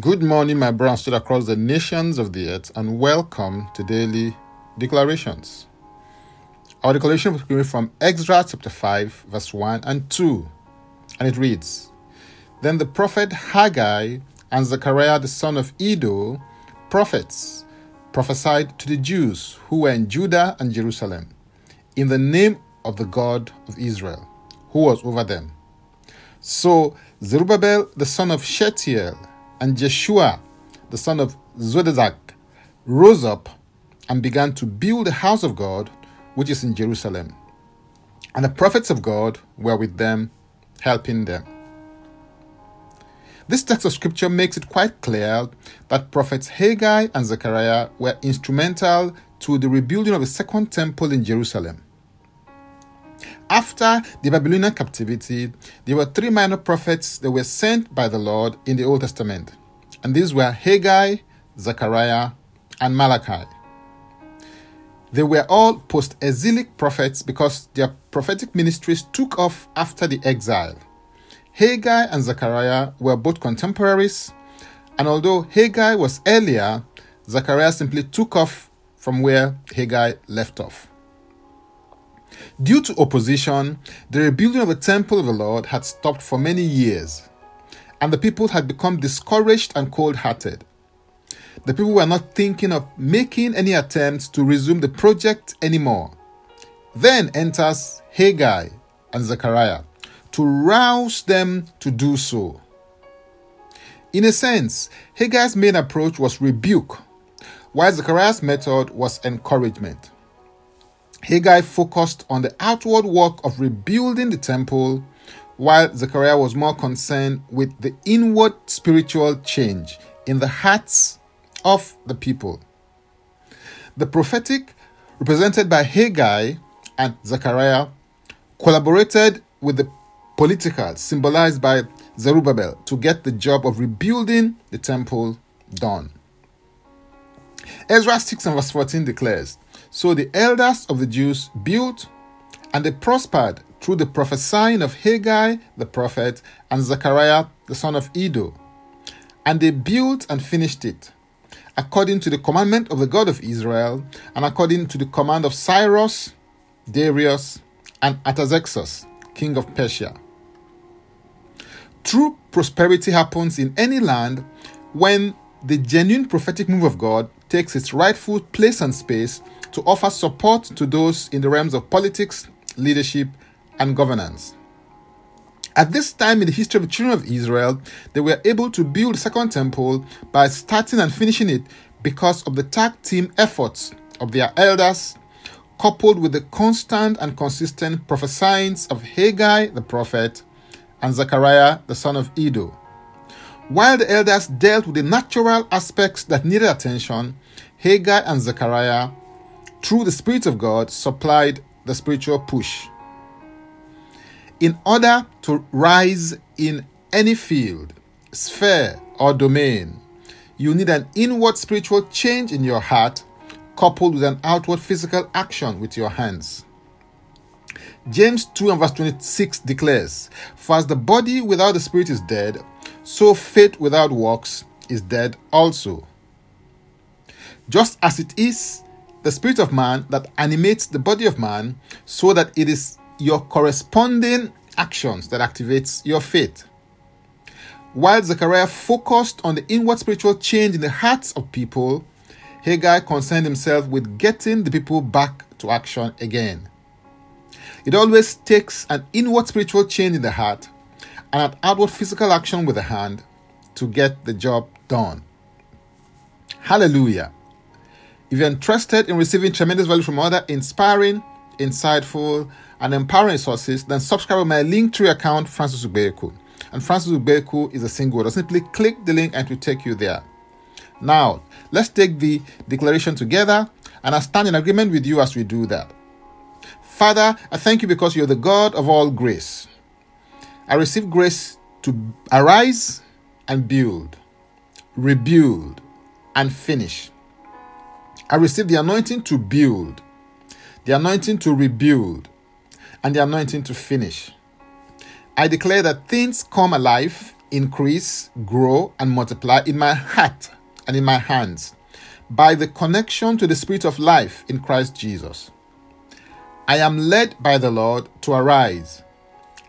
Good morning, my brothers stood across the nations of the earth, and welcome to Daily Declarations. Our declaration is coming from Exodus chapter 5, verse 1 and 2, and it reads Then the prophet Haggai and Zechariah the son of Iddo, prophets, prophesied to the Jews who were in Judah and Jerusalem, in the name of the God of Israel, who was over them. So Zerubbabel the son of Shealtiel and Jeshua, the son of Jozadak, rose up and began to build the house of God, which is in Jerusalem. And the prophets of God were with them, helping them. This text of scripture makes it quite clear that prophets Haggai and Zechariah were instrumental to the rebuilding of the second temple in Jerusalem. After the Babylonian captivity, there were three minor prophets that were sent by the Lord in the Old Testament, and these were Haggai, Zechariah, and Malachi. They were all post exilic prophets because their prophetic ministries took off after the exile. Haggai and Zechariah were both contemporaries, and although Haggai was earlier, Zechariah simply took off from where Haggai left off. Due to opposition, the rebuilding of the temple of the Lord had stopped for many years, and the people had become discouraged and cold hearted. The people were not thinking of making any attempts to resume the project anymore. Then enters Haggai and Zechariah to rouse them to do so. In a sense, Haggai's main approach was rebuke, while Zechariah's method was encouragement. Haggai focused on the outward work of rebuilding the temple, while Zechariah was more concerned with the inward spiritual change in the hearts of the people. The prophetic, represented by Haggai and Zechariah, collaborated with the political, symbolized by Zerubbabel, to get the job of rebuilding the temple done. Ezra 6 and verse 14 declares so the elders of the Jews built and they prospered through the prophesying of Haggai the prophet and Zechariah the son of Iddo. And they built and finished it, according to the commandment of the God of Israel, and according to the command of Cyrus, Darius, and Artaxerxes, king of Persia. True prosperity happens in any land when the genuine prophetic move of God takes its rightful place and space to offer support to those in the realms of politics, leadership, and governance. At this time in the history of the children of Israel, they were able to build the second temple by starting and finishing it because of the tag team efforts of their elders, coupled with the constant and consistent prophesying of Haggai the prophet and Zechariah the son of Iddo. While the elders dealt with the natural aspects that needed attention, Haggai and Zechariah through the Spirit of God, supplied the spiritual push. In order to rise in any field, sphere, or domain, you need an inward spiritual change in your heart coupled with an outward physical action with your hands. James 2 and verse 26 declares, For as the body without the spirit is dead, so faith without works is dead also. Just as it is the spirit of man that animates the body of man so that it is your corresponding actions that activates your faith. While Zechariah focused on the inward spiritual change in the hearts of people, Haggai concerned himself with getting the people back to action again. It always takes an inward spiritual change in the heart and an outward physical action with the hand to get the job done. Hallelujah. If you're interested in receiving tremendous value from other inspiring, insightful, and empowering sources, then subscribe to my Linktree account, Francis Ubeku. And Francis Ubeku is a single word. Simply click the link and it will take you there. Now, let's take the declaration together, and I stand in agreement with you as we do that. Father, I thank you because you're the God of all grace. I receive grace to arise and build, rebuild, and finish. I received the anointing to build, the anointing to rebuild, and the anointing to finish. I declare that things come alive increase, grow, and multiply in my heart and in my hands by the connection to the Spirit of life in Christ Jesus. I am led by the Lord to arise,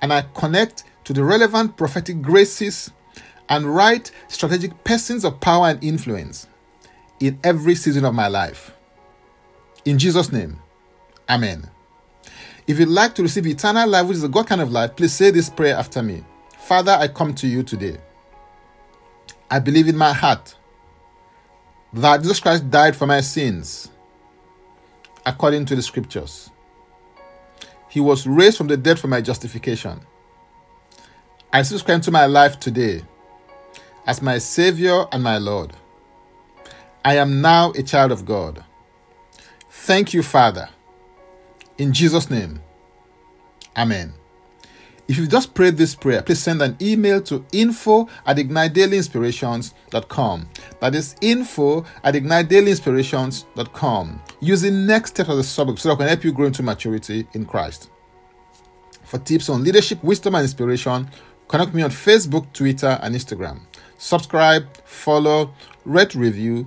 and I connect to the relevant prophetic graces and right strategic persons of power and influence in every season of my life. In Jesus' name, Amen. If you'd like to receive eternal life, which is a God kind of life, please say this prayer after me. Father, I come to you today. I believe in my heart that Jesus Christ died for my sins according to the scriptures. He was raised from the dead for my justification. I subscribe to my life today as my Savior and my Lord. I am now a child of God. Thank you, Father. In Jesus' name, Amen. If you just prayed this prayer, please send an email to info at ignitedailyinspirations.com. That is info at ignitedailyinspirations.com. Using next step as a subject so that I can help you grow into maturity in Christ. For tips on leadership, wisdom, and inspiration, connect me on Facebook, Twitter, and Instagram. Subscribe, follow, rate, review,